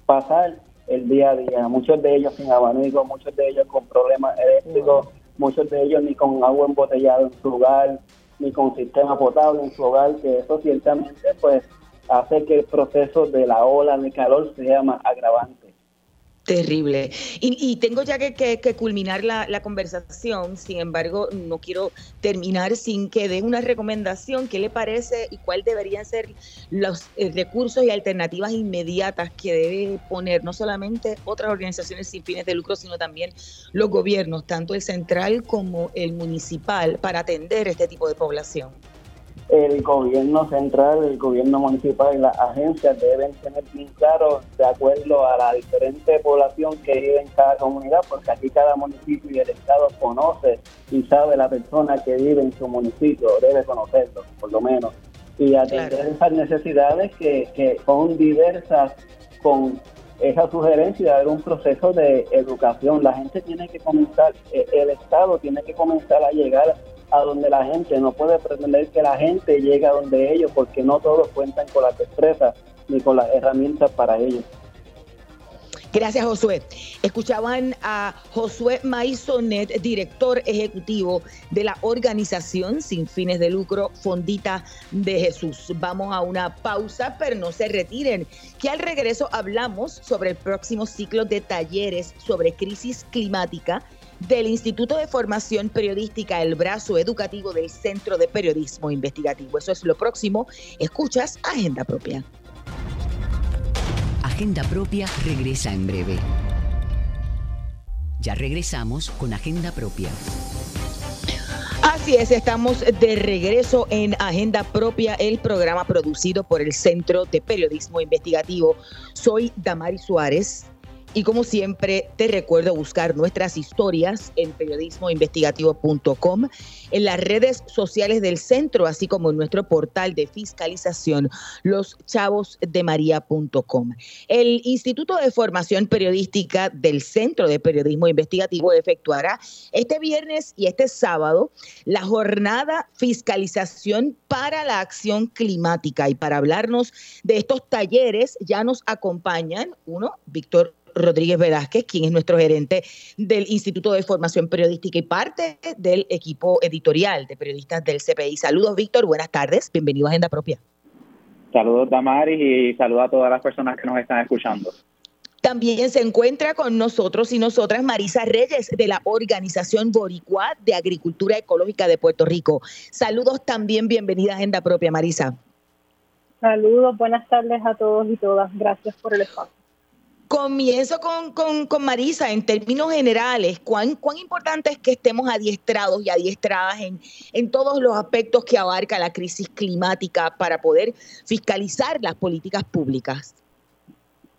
Speaker 6: pasar el día a día. Muchos de ellos sin abanico, muchos de ellos con problemas eléctricos, muchos de ellos ni con agua embotellada en su hogar, ni con sistema potable en su hogar, que eso ciertamente pues hace que el proceso de la ola de calor sea más agravante.
Speaker 2: Terrible. Y, tengo ya que, culminar la, conversación, sin embargo, no quiero terminar sin que dé una recomendación. ¿Qué le parece y cuáles deberían ser los eh, recursos y alternativas inmediatas que debe poner no solamente otras organizaciones sin fines de lucro, sino también los gobiernos, tanto el central como el municipal, para atender este tipo de población?
Speaker 6: El gobierno central, el gobierno municipal y las agencias deben tener bien claro de acuerdo a la diferente población que vive en cada comunidad, porque aquí cada municipio y el Estado conoce y sabe la persona que vive en su municipio, debe conocerlo, por lo menos, y atender esas necesidades que, que son diversas con esa sugerencia de un proceso de educación. La gente tiene que comenzar, eh, el Estado tiene que comenzar a llegar a donde la gente, no puede pretender que la gente llegue a donde ellos porque no todos cuentan con las destrezas ni con las herramientas para ello.
Speaker 2: Gracias, Josué. Escuchaban a Josué Maisonet, director ejecutivo de la organización sin fines de lucro Fondita de Jesús. Vamos a una pausa, pero no se retiren, que al regreso hablamos sobre el próximo ciclo de talleres sobre crisis climática del Instituto de Formación Periodística, el brazo educativo del Centro de Periodismo Investigativo. Eso es lo próximo. Escuchas Agenda Propia.
Speaker 3: Agenda Propia regresa en breve. Ya regresamos con Agenda Propia.
Speaker 2: Así es, estamos de regreso en Agenda Propia, el programa producido por el Centro de Periodismo Investigativo. Soy Damari Suárez y como siempre, te recuerdo buscar nuestras historias en periodismoinvestigativo.com, en las redes sociales del centro, así como en nuestro portal de fiscalización, loschavosdemaria.com. El Instituto de Formación Periodística del Centro de Periodismo Investigativo efectuará este viernes y este sábado la jornada fiscalización para la acción climática. Y para hablarnos de estos talleres ya nos acompañan uno, Víctor Rodríguez Velázquez, quien es nuestro gerente del Instituto de Formación Periodística y parte del equipo editorial de periodistas del CPI. Saludos, Víctor, buenas tardes, bienvenido a Agenda Propia.
Speaker 7: Saludos, Damaris, y saludos a todas las personas que nos están escuchando.
Speaker 2: También se encuentra con nosotros y nosotras Marisa Reyes de la Organización Boricua de Agricultura Ecológica de Puerto Rico. Saludos también, bienvenida a Agenda Propia, Marisa.
Speaker 8: Saludos, buenas tardes a todos y todas. Gracias por el espacio.
Speaker 2: Comienzo con, Marisa, en términos generales, ¿cuán, ¿cuán importante es que estemos adiestrados y adiestradas en, en todos los aspectos que abarca la crisis climática para poder fiscalizar las políticas públicas?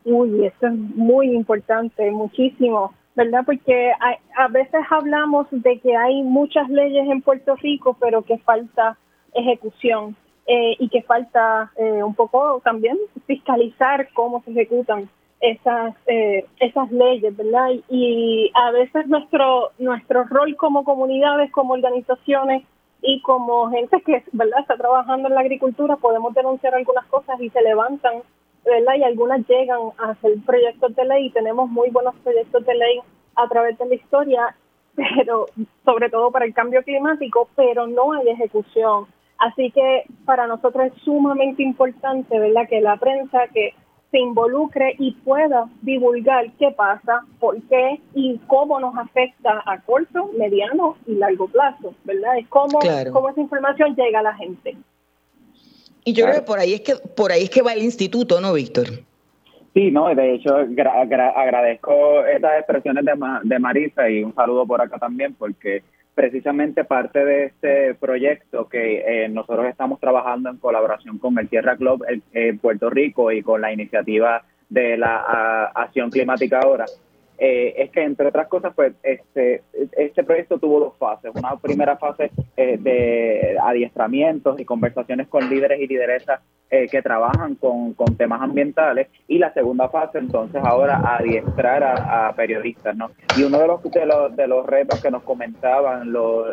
Speaker 8: Uy, esto es muy importante, muchísimo. ¿verdad? Porque a, veces hablamos de que hay muchas leyes en Puerto Rico, pero que falta ejecución eh, y que falta eh, un poco también fiscalizar cómo se ejecutan esas eh, esas leyes, ¿verdad? Y, a veces nuestro nuestro rol como comunidades, como organizaciones y como gente que, ¿verdad? Está trabajando en la agricultura, podemos denunciar algunas cosas y se levantan ¿verdad? Y algunas llegan a hacer proyectos de ley y tenemos muy buenos proyectos de ley a través de la historia, [LAUGHS] pero sobre todo para el cambio climático, pero no hay ejecución. Así que para nosotros es sumamente importante, ¿verdad? Que la prensa que se involucre y pueda divulgar qué pasa, por qué y cómo nos afecta a corto, mediano y largo plazo, ¿verdad? Es cómo, cómo esa información llega a la gente.
Speaker 2: Y yo creo que por ahí es que por ahí es que va el instituto, ¿no, Víctor?
Speaker 7: Sí, no, de hecho agradezco estas expresiones de, de Marisa y un saludo por acá también porque precisamente parte de este proyecto que eh, nosotros estamos trabajando en colaboración con el Tierra Club en Puerto Rico y con la iniciativa de la acción climática ahora, eh, es que entre otras cosas, pues este, este proyecto tuvo dos fases. Una primera fase eh, de adiestramientos y conversaciones con líderes y lideresas eh, que trabajan con, temas ambientales y la segunda fase entonces ahora adiestrar a, periodistas, ¿no? Y uno de los, de los, de los retos que nos comentaban los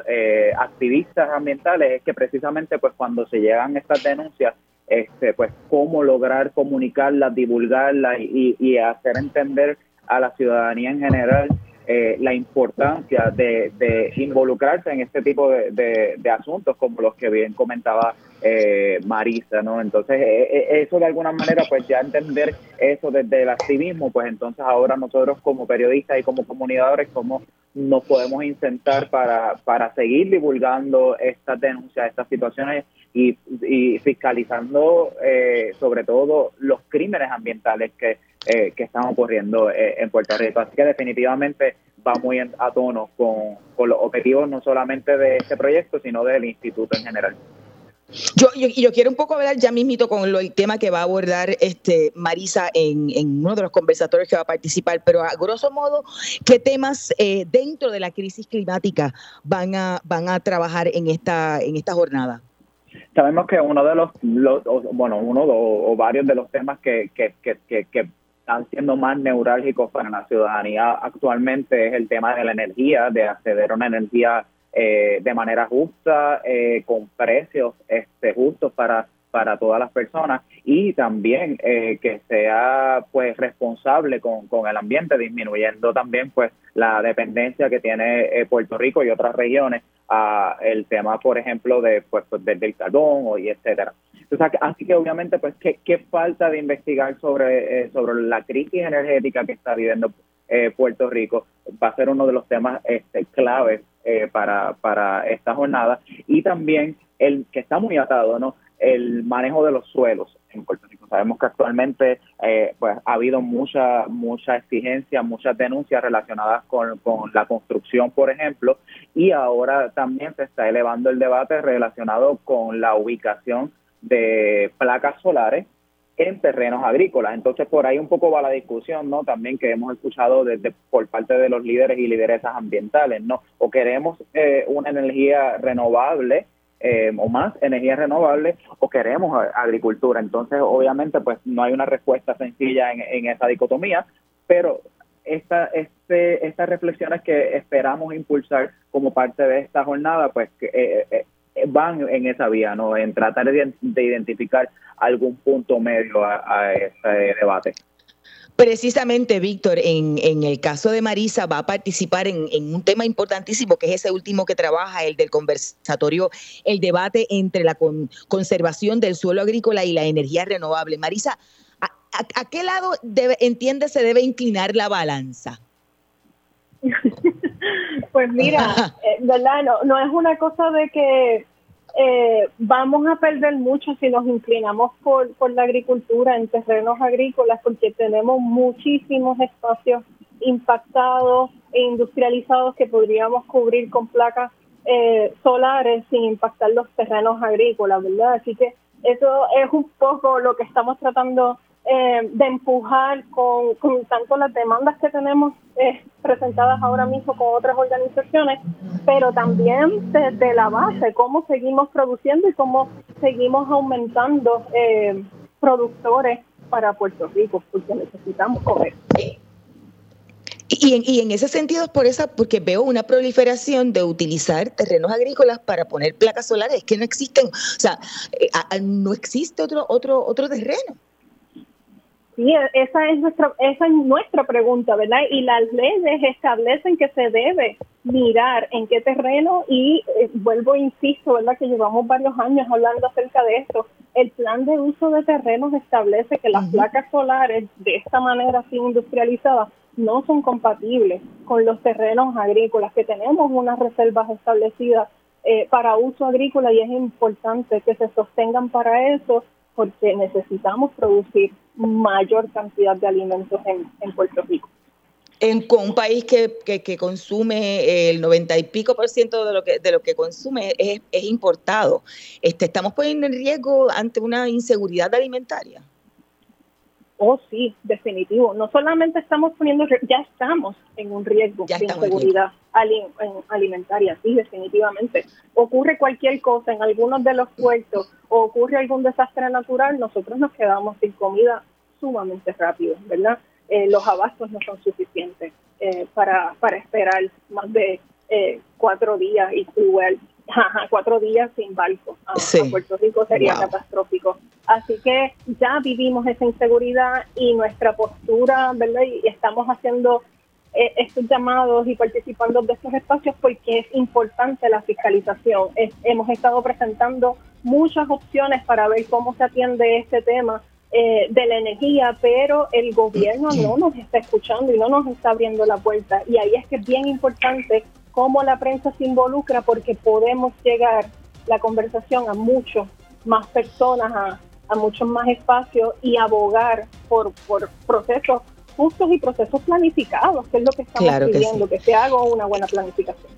Speaker 7: activistas ambientales es que precisamente pues cuando se llegan estas denuncias este, pues cómo lograr comunicarlas, divulgarlas y, y hacer entender a la ciudadanía en general eh, la importancia de, involucrarse en este tipo de, asuntos como los que bien comentaba eh, Marisa, ¿no? Entonces, eh, eso de alguna manera, pues ya entender eso desde el activismo, pues entonces ahora nosotros como periodistas y como comunicadores, cómo nos podemos intentar para, para seguir divulgando estas denuncias, estas situaciones y, y fiscalizando sobre todo los crímenes ambientales que eh, que están ocurriendo eh, en Puerto Rico. Así que definitivamente va muy a tono con, los objetivos no solamente de este proyecto, sino del instituto en general.
Speaker 2: Yo, yo, yo, quiero un poco hablar ya mismito con el tema que va a abordar este Marisa en, uno de los conversatorios que va a participar, pero a grosso modo, ¿qué temas eh, dentro de la crisis climática van a, van a trabajar en esta, en esta jornada?
Speaker 7: Sabemos que uno de los, bueno, uno o, varios de los temas que, que, que, que están siendo más neurálgicos para la ciudadanía actualmente es el tema de la energía, de acceder a una energía eh, de manera justa, eh, con precios este, justos para para todas las personas y también eh, que sea pues responsable con, con, el ambiente disminuyendo también pues la dependencia que tiene Puerto Rico y otras regiones a el tema por ejemplo de pues, pues del carbón y etcétera así que obviamente, pues, ¿qué, qué falta de investigar sobre, eh, sobre la crisis energética que está viviendo eh, Puerto Rico? Va a ser uno de los temas este, claves eh, para, para esta jornada. Y también el que está muy atado, ¿no? El manejo de los suelos en Puerto Rico. Sabemos que actualmente pues ha habido mucha mucha exigencia, muchas denuncias relacionadas con, con, la construcción, por ejemplo, y ahora también se está elevando el debate relacionado con la ubicación de placas solares en terrenos agrícolas. Entonces, por ahí un poco va la discusión, ¿no? También que hemos escuchado desde por parte de los líderes y lideresas ambientales, ¿no? O queremos eh, una energía renovable eh, o más energía renovable o queremos agricultura. Entonces, obviamente, pues no hay una respuesta sencilla en, esa dicotomía, pero esta, este, estas reflexiones que esperamos impulsar como parte de esta jornada, pues que, eh, van en esa vía, ¿no? En tratar de, identificar algún punto medio a, este debate.
Speaker 2: Precisamente, Víctor, en, en, el caso de Marisa va a participar en, un tema importantísimo, que es ese último que trabaja, el del conversatorio, el debate entre la conservación del suelo agrícola y la energía renovable. Marisa, ¿a, qué lado debe, entiende se debe inclinar la balanza? [LAUGHS]
Speaker 8: Pues mira, eh, ¿verdad? No, no es una cosa de que eh, vamos a perder mucho si nos inclinamos por, por la agricultura en terrenos agrícolas porque tenemos muchísimos espacios impactados e industrializados que podríamos cubrir con placas eh, solares sin impactar los terrenos agrícolas, ¿verdad? Así que eso es un poco lo que estamos tratando eh, de empujar con, tanto las demandas que tenemos eh, presentadas ahora mismo con otras organizaciones, pero también desde la base, cómo seguimos produciendo y cómo seguimos aumentando eh, productores para Puerto Rico, porque necesitamos comer.
Speaker 2: Y en, y en ese sentido es por esa, porque veo una proliferación de utilizar terrenos agrícolas para poner placas solares, que no existen, o sea, no existe otro, otro, otro terreno.
Speaker 8: Sí, esa es nuestra esa es nuestra pregunta, ¿verdad? Y las leyes establecen que se debe mirar en qué terreno y eh, vuelvo insisto, ¿verdad? Que llevamos varios años hablando acerca de esto. El plan de uso de terrenos establece que las placas solares de esta manera así industrializadas no son compatibles con los terrenos agrícolas, que tenemos unas reservas establecidas eh, para uso agrícola y es importante que se sostengan para eso porque necesitamos producir mayor cantidad de alimentos en, Puerto Rico.
Speaker 2: En un país que, que, consume el 90 y pico por ciento de lo que de lo que consume es, es importado. Este, estamos poniendo en riesgo ante una inseguridad alimentaria.
Speaker 8: Oh, sí, definitivo. No solamente estamos poniendo, ya estamos en un riesgo de inseguridad alimentaria, sí, definitivamente. Ocurre cualquier cosa en algunos de los puertos o ocurre algún desastre natural, nosotros nos quedamos sin comida sumamente rápido, ¿verdad? Eh, los abastos no son suficientes eh, para, para esperar más de eh, cuatro días y igual cuatro días sin barco a, Puerto Rico sería catastrófico. Así que ya vivimos esa inseguridad y nuestra postura, ¿verdad? Y estamos haciendo eh, estos llamados y participando de estos espacios porque es importante la fiscalización. hemos estado presentando muchas opciones para ver cómo se atiende este tema eh, de la energía, pero el gobierno no nos está escuchando y no nos está abriendo la puerta. Y ahí es que es bien importante cómo la prensa se involucra porque podemos llegar la conversación a muchos más personas, a, muchos más espacios y abogar por, por procesos justos y procesos planificados, que es lo que estamos pidiendo, que, se haga una buena planificación.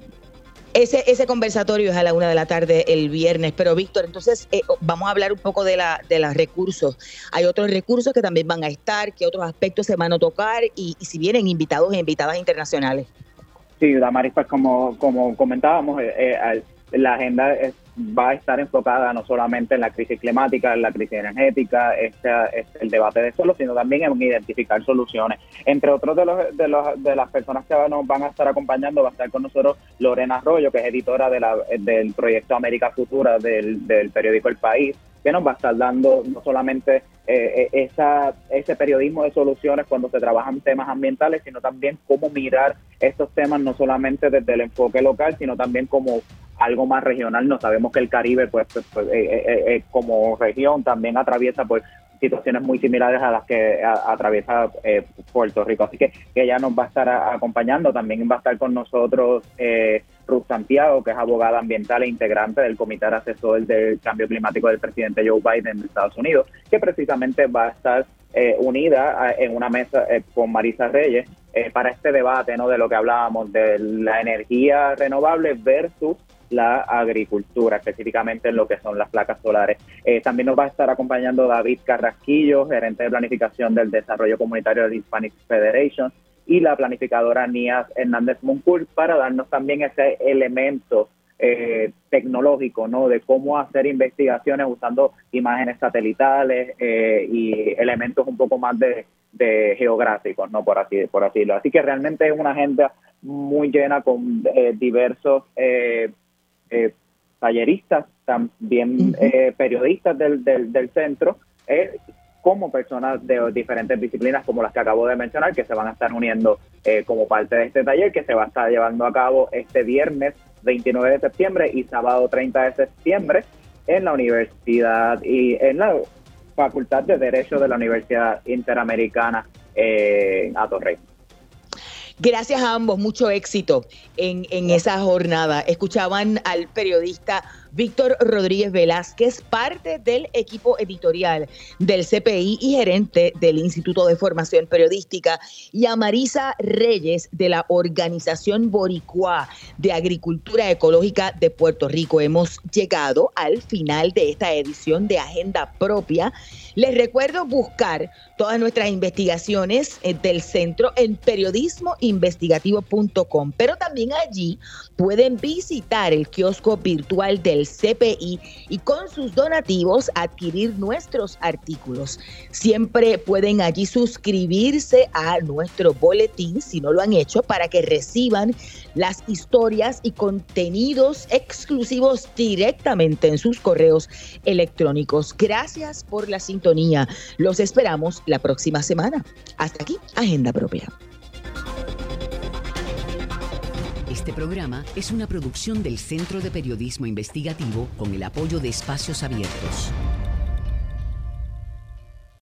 Speaker 2: Ese, ese conversatorio es a la una de la tarde el viernes, pero Víctor, entonces eh, vamos a hablar un poco de, la, de los recursos. Hay otros recursos que también van a estar, que otros aspectos se van a tocar y, y si vienen invitados e invitadas internacionales.
Speaker 7: Sí, Damaris, pues como, como comentábamos, eh, eh, la agenda va a estar enfocada no solamente en la crisis climática, en la crisis energética, este, este, el debate de suelo, sino también en identificar soluciones. Entre otros de, los, de, los, de las personas que nos van a estar acompañando, va a estar con nosotros Lorena Arroyo, que es editora de la, del proyecto América Futura del, del periódico El País, que nos va a estar dando no solamente eh, eh, esa, ese periodismo de soluciones cuando se trabajan temas ambientales, sino también cómo mirar estos temas no solamente desde el enfoque local, sino también como algo más regional. No sabemos que el Caribe, pues, pues, pues eh, como región, también atraviesa pues situaciones muy similares a las que atraviesa Puerto Rico. Así que, ella nos va a estar acompañando, también va a estar con nosotros eh, Ruth Santiago, que es abogada ambiental e integrante del Comité Asesor del Cambio Climático del presidente Joe Biden de Estados Unidos, que precisamente va a estar eh, unida en una mesa eh, con Marisa Reyes eh, para este debate ¿no? de lo que hablábamos de la energía renovable versus la agricultura, específicamente en lo que son las placas solares. también nos va a estar acompañando David Carrasquillo, gerente de planificación del desarrollo comunitario de Hispanic Federation, y la planificadora Nías Hernández Moncur para darnos también ese elemento eh, tecnológico, ¿no? De cómo hacer investigaciones usando imágenes satelitales eh, y elementos un poco más de, geográficos, ¿no? Por así, por así decirlo. Así que realmente es una agenda muy llena con eh, diversos talleristas, también periodistas del, del, del centro, como personas de diferentes disciplinas como las que acabo de mencionar, que se van a estar uniendo eh, como parte de este taller que se va a estar llevando a cabo este viernes 29 de septiembre y sábado 30 de septiembre en la universidad y en la Facultad de Derecho de la Universidad Interamericana en Atorrey.
Speaker 2: Gracias a ambos, mucho éxito en, en esa jornada. Escuchaban al periodista Víctor Rodríguez Velázquez, parte del equipo editorial del CPI y gerente del Instituto de Formación Periodística, y a Marisa Reyes de la Organización Boricua de Agricultura Ecológica de Puerto Rico. Hemos llegado al final de esta edición de Agenda Propia. Les recuerdo buscar todas nuestras investigaciones eh, del centro en periodismoinvestigativo.com, pero también allí pueden visitar el kiosco virtual del CPI y con sus donativos adquirir nuestros artículos. Siempre pueden allí suscribirse a nuestro boletín si no lo han hecho para que reciban las historias y contenidos exclusivos directamente en sus correos electrónicos. Gracias por la Los esperamos la próxima semana. Hasta aquí, Agenda Propia.
Speaker 3: Este programa es una producción del Centro de Periodismo Investigativo con el apoyo de Espacios Abiertos.